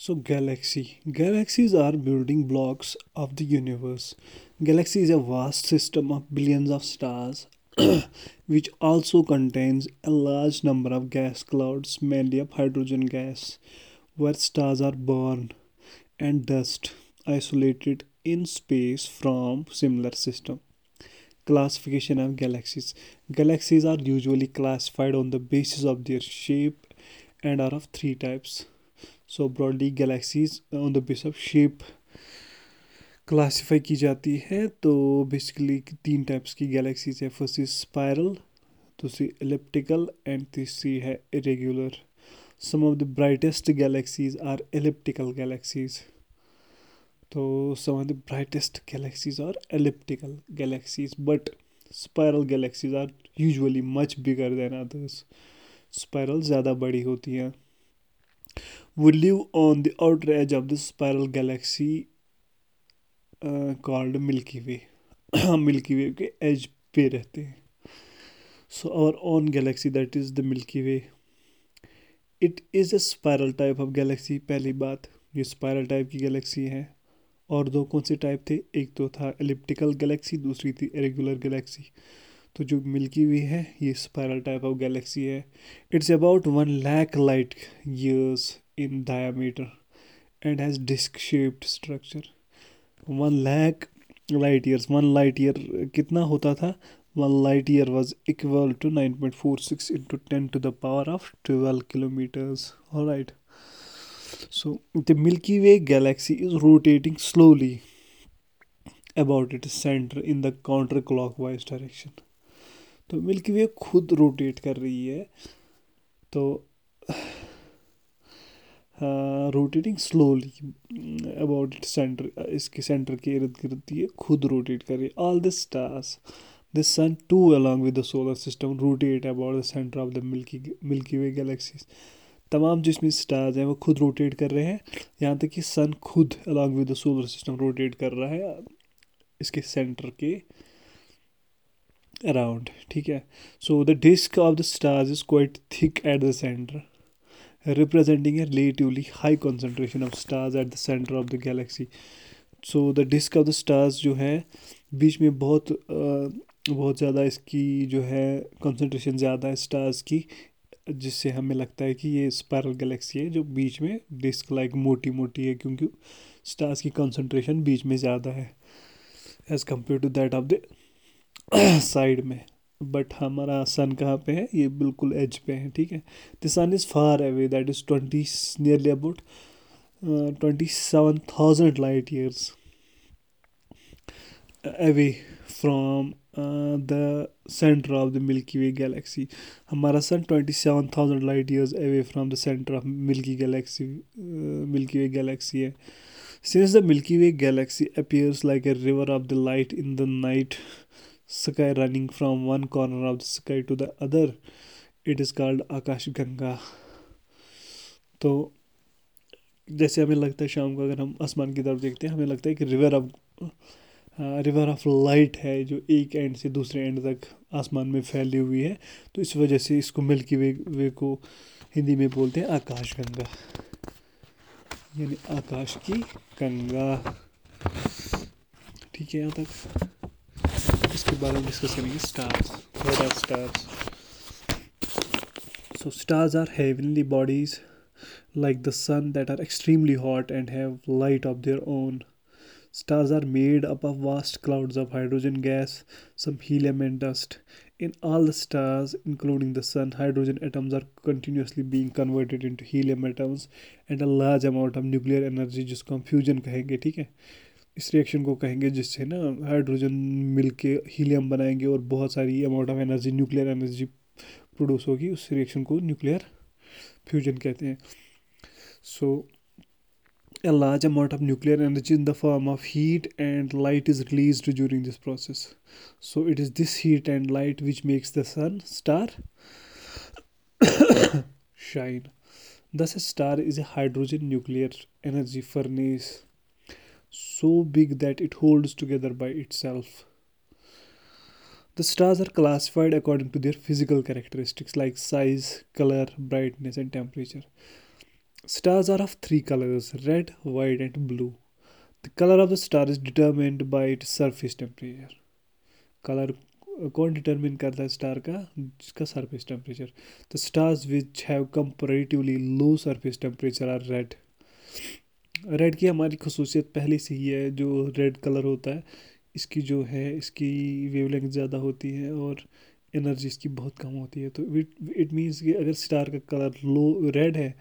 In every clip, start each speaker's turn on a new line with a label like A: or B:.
A: So, galaxy. Galaxies are building blocks of the universe. Galaxy is a vast system of billions of stars, which also contains a large number of gas clouds, mainly of hydrogen gas, where stars are born and dust isolated in space from similar system. Classification of galaxies. Galaxies are usually classified on the basis of their shape and are of three types so broadly galaxies on the base of shape classify की जाती है तो basically तीन types की galaxies है। First is spiral दूसरी elliptical and तीसरी है irregular some of the brightest galaxies are elliptical galaxies तो some of the brightest galaxies are elliptical galaxies but spiral galaxies are usually much bigger than others spiral ज़्यादा बड़ी होती हैं। would live on the outer edge of the spiral galaxy uh, called Milky Way. Milky Way के edge पे रहते हैं। So our own galaxy that is the Milky Way it is a spiral type of galaxy पहली बात। ये spiral type की Galaxy है। और दो कौन से टाइप थे? एक तो था एलिप्टिकल गैलेक्सी दूसरी थी इरेगुलर गैलेक्सी तो जो मिल्की वे है, ये स्पायरल टाइप ऑफ़ गैलेक्सी है। It's about one lakh light years in diameter and has disk shaped structure one lakh light years one light year कितना होता था? One light year was equal to nine point four six into ten to the power of twelve kilometres right so, the milky way galaxy is rotating slowly about its center in the counterclockwise direction तो milky वे खुद rotate कर रही है। तो rotating slowly about it centre इसके centre के इर्द गिर्द ये खुद रोटेट कर रही है। All the stars the sun too along with the solar system rotate about the centre of the milky milky way galaxies तमाम जिसमें स्टार्स हैं वो खुद रोटेट कर रहे हैं। यहाँ तक कि सन खुद along with the solar system rotate कर रहा है, इसके सेंटर के। अराउंड ठीक है? So the disk of the stars is quite thick at the centre representing a relatively high concentration of stars at the center of the galaxy. So the disk of the stars जो है, बीच में बहुत बहुत ज़्यादा इसकी जो है concentration ज़्यादा है स्टार्स की, जिससे हमें लगता है कि ये स्पायरल गैलेक्सी है, जो बीच में डिस्क लाइक मोटी मोटी है, क्योंकि स्टार्स की कंसंट्रेशन बीच में ज़्यादा है as compare to that of the side में। बट हमारा सन कहाँ पे है? ये बिल्कुल एज पे है, ठीक है? The sun is far away that is twenty nearly about twenty seven thousand light years away from the centre of the milky way galaxy हमारा sun twenty seven thousand light years away from the centre of milky galaxy milky way galaxy है। Since the milky way galaxy appears like a river of the light in the night sky running from one corner of the sky to the other. It is called Akash Ganga तो जैसे हमें लगता है शाम को अगर हम आसमान की तरफ़ देखते हैं, हमें लगता है कि river of river of light है जो एक एंड से दूसरे एंड तक आसमान में फैली हुई है। तो इस वजह से इसको मिल्की वे वे को हिंदी में बोलते हैं आकाश गंगा। यानी आकाश की गंगा। ठीक है, यहाँ तक। इसके बारे में डिस्कस करेंगे stars what are stars so stars are heavenly bodies like the sun that are extremely hot and have light of their own stars are made up of vast clouds of hydrogen gas some helium and dust in all the stars including the sun hydrogen atoms are continuously being converted into helium atoms and a large amount of nuclear energy जिसको हम fusion कहेंगे ठीक है इस reaction को कहेंगे जिससे ना हाइड्रोजन मिल के हीलियम बनाएँगे और बहुत सारी amount of energy nuclear energy produce होगी। उस रिएक्शन को न्यूक्लियर फ्यूजन कहते हैं। So a large amount of nuclear energy in the form of heat and light is released during this process so it is this heat and light which makes the sun star shine thus a star is a hydrogen nuclear energy furnace so big that it holds together by itself. The stars are classified according to their physical characteristics like size, color, brightness, and temperature. Stars are of three colors red, white, and blue. The color of the star is determined by its surface temperature. Color कौन determine करता है star का जिसका surface temperature the stars which have comparatively low surface temperature are red red की हमारी खसूसियत पहले से ही है, जो रेड कलर होता है, इसकी जो है, इसकी वेवलेंथ ज़्यादा होती है और एनर्जी इसकी बहुत कम होती है। तो इट मीन्स कि अगर स्टार का कलर लो रेड है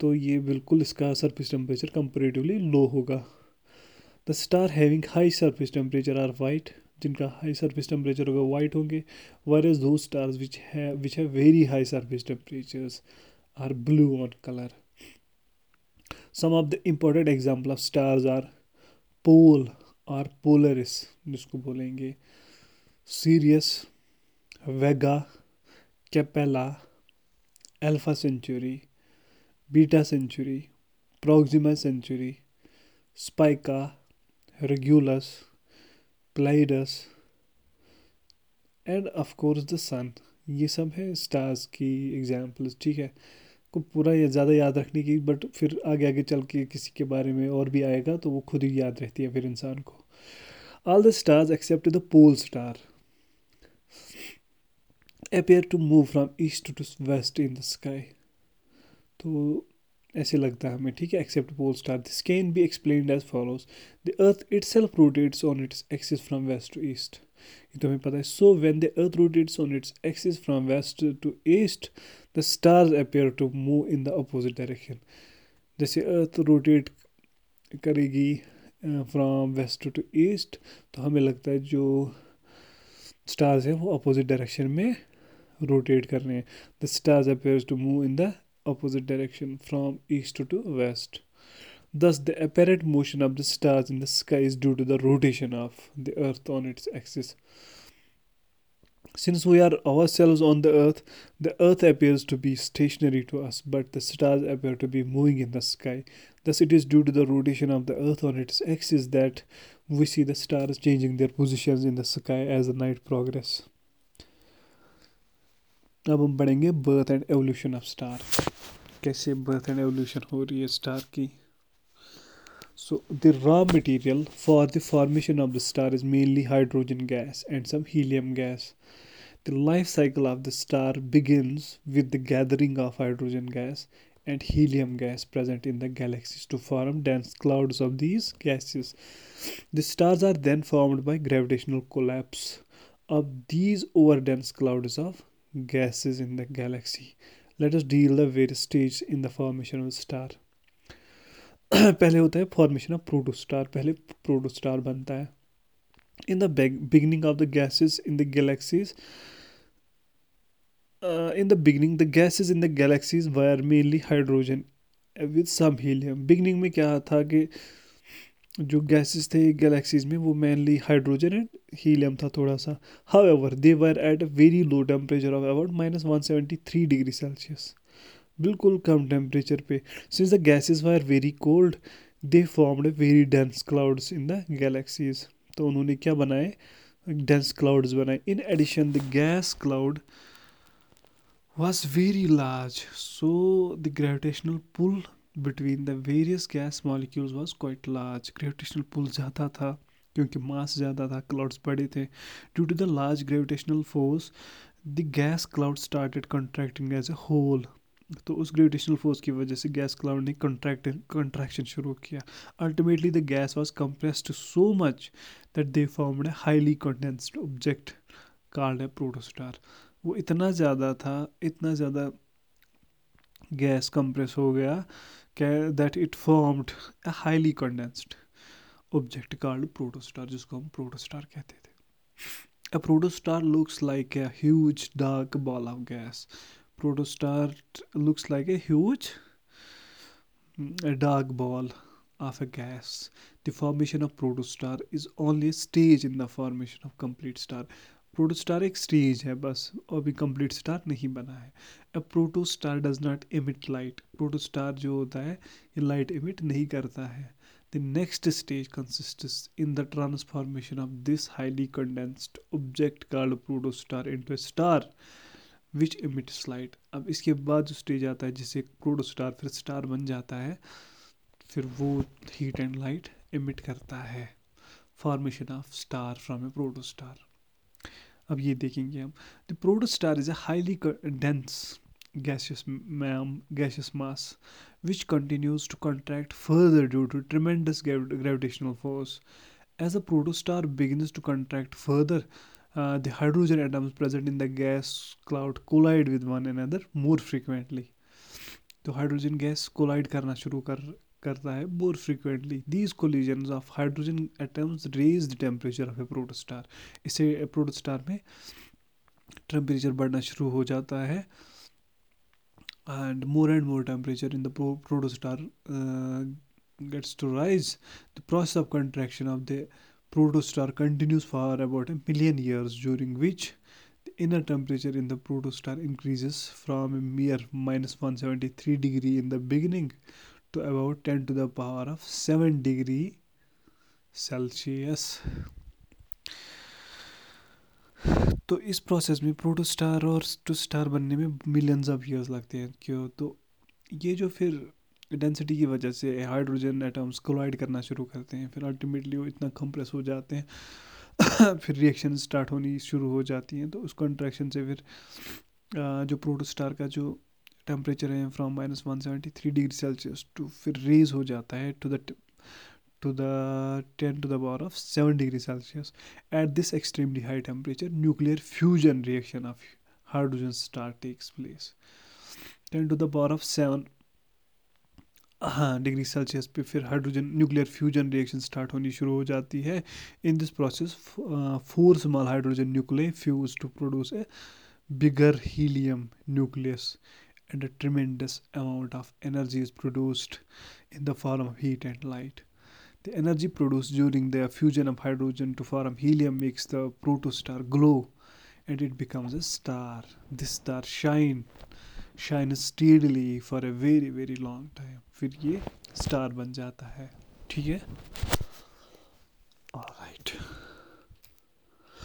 A: तो ये बिल्कुल इसका सरफेस टेम्परेचर कंपेरेटिवली लो होगा। The star having high surface temperature are white जिनका हाई सरफेस टेम्परेचर होगा वाइट होंगे इज़ दो स्टार्स विच है विच है very high surface temperatures are blue on colour some of the important example of stars are pole are Polaris जिसको बोलेंगे। Sirius Vega Capella Alpha Centauri Beta Centauri Proxima Centauri Spica Regulus Pleiades and of course the sun ये सब है stars की examples ठीक है? को पूरा ये ज़्यादा याद रखने की बट फिर आगे आगे चल के किसी के बारे में और भी आएगा तो वो खुद ही याद रहती है फिर इंसान को। All the stars except the pole star appear to move from east to west in the sky तो ऐसे लगता है हमें, ठीक है? Except pole star this can be explain as follows the earth itself rotates on its axis from west to east ये हमें पता है so when the earth rotates on its axis from west to east the stars appear to move in the opposite direction जैसे earth rotate करेगी from west to east तो हमें लगता है जो स्टार्स हैं वो अपोजिट डायरेक्शन में रोटेट कर रहे हैं the stars appears to move in the opposite direction from east to west. Thus, the apparent motion of the stars in the sky is due to the rotation of the earth on its axis. Since we are ourselves on the earth, the earth appears to be stationary to us, but the stars appear to be moving in the sky. Thus, it is due to the rotation of the earth on its axis that we see the stars changing their positions in the sky as the night progresses. अब हम पढ़ेंगे birth and evolution of star कैसे birth and evolution हो रही है star की so the raw material for the formation of the star is mainly hydrogen gas and some helium gas. The life cycle of the star begins with the gathering of hydrogen gas and helium gas present in the galaxies to form dense clouds of these gases. The stars are then formed by gravitational collapse of these over dense clouds of gases in the galaxy. Let us deal the various stages in the formation of a star. पहले होता है formation of protostar पहले protostar बनता है। In the beginning of the gases in the galaxies in the beginning the gases in the galaxies were mainly hydrogen with some helium. Beginning में क्या था कि जो गैसेस थे गैलेक्सीज में, वो मेनली हाइड्रोजन एंड हीलियम था थोड़ा सा। However they were at a very low temperature of about minus one seventy three degree Celsius बिल्कुल कम टेम्परेचर पे। Since the gases were very cold they formed very dense clouds in the galaxies तो उन्होंने क्या बनाए? Dense clouds बनाए। In addition the gas cloud was very large, so the gravitational pull between the various gas molecules was quite large gravitational pull ज़्यादा था, क्योंकि mass ज़्यादा था क्लाउड्स बड़े थे। Due to the large gravitational force the gas cloud started contracting as a whole तो उस gravitational force की वजह से गैस क्लाउड ने कंट्रैक्ट कंट्रैक्शन शुरू किया। Ultimately the gas was compressed so much that they formed a highly condensed object called a protostar वो इतना ज़्यादा था, इतना ज़्यादा गैस कंप्रेस हो गया that it formed a highly condensed object called protostar जिसको हम प्रोटोस्टार कहते थे। A protostar looks like a huge dark ball of gas. Protostar looks like a huge, a dark ball of a gas. The formation of protostar is only a stage in the formation of complete star. Protostar एक stage है बस, अभी complete star नहीं बना है अब protostar does not emit light protostar जो होता है, ये लाइट इमिट नहीं करता है the next stage consist in the transformation of this highly condensed object called protostar into star which emits light अब इसके बाद जो स्टेज आता है जिससे क्रोड स्टार फिर स्टार बन जाता है, फिर वो हीट एंड लाइट इमिट करता है। Formation of star from a protostar अब ये देखेंगे हम। The protostar is a highly dense gaseous ma'am gaseous mass which continues to contract further due to tremendous gravitational force as a protostar begins to contract further the hydrogen hydrogen atoms in the gas cloud collide with one another more frequently. तो hydrogen gas collide करना शुरू कर, करता है more frequently these collision of hydrogen atoms raise the temperature of a protostar इसे protostar में temperature बढ़ना शुरू हो जाता है and more and more temperature in the protostar gets to rise the process of contraction of the protostar continues for about a million years during which the inner temperature in the protostar increases from a mere minus 173 degree in the beginning to about 10 to the power of 7 degree celsius तो इस process में protostar और to star बनने में millions of years लगते हैं क्यों तो ये जो फिर डेंसिटी की वजह से हाइड्रोजन एटम्स कोलाइड करना शुरू करते हैं फिर अल्टीमेटली वो इतना कंप्रेस हो जाते हैं फिर रिएक्शन स्टार्ट होनी शुरू हो जाती हैं तो उस कंट्रैक्शन से फिर जो प्रोटोस्टार का जो टेम्परेचर है from minus one seventy three degree Celsius to फिर रेज हो जाता है to the to the 10 to the power of 7 degrees Celsius. At this extremely high temperature, nuclear fusion reaction of hydrogen star takes place. 10 to the power of 7 हाँ degree Celsius पे फिर hydrogen, nuclear fusion reaction start होनी शुरू हो जाती है। In this process four small hydrogen nuclei fuse to produce a bigger helium nucleus and a tremendous amount of energy is produced in the form of heat and light. The energy produce during the fusion of hydrogen to form helium makes the protostar glow and it becomes a star. This star shine. Shine steadily for a very very long time फिर ये star बन जाता है। ठीक है? Right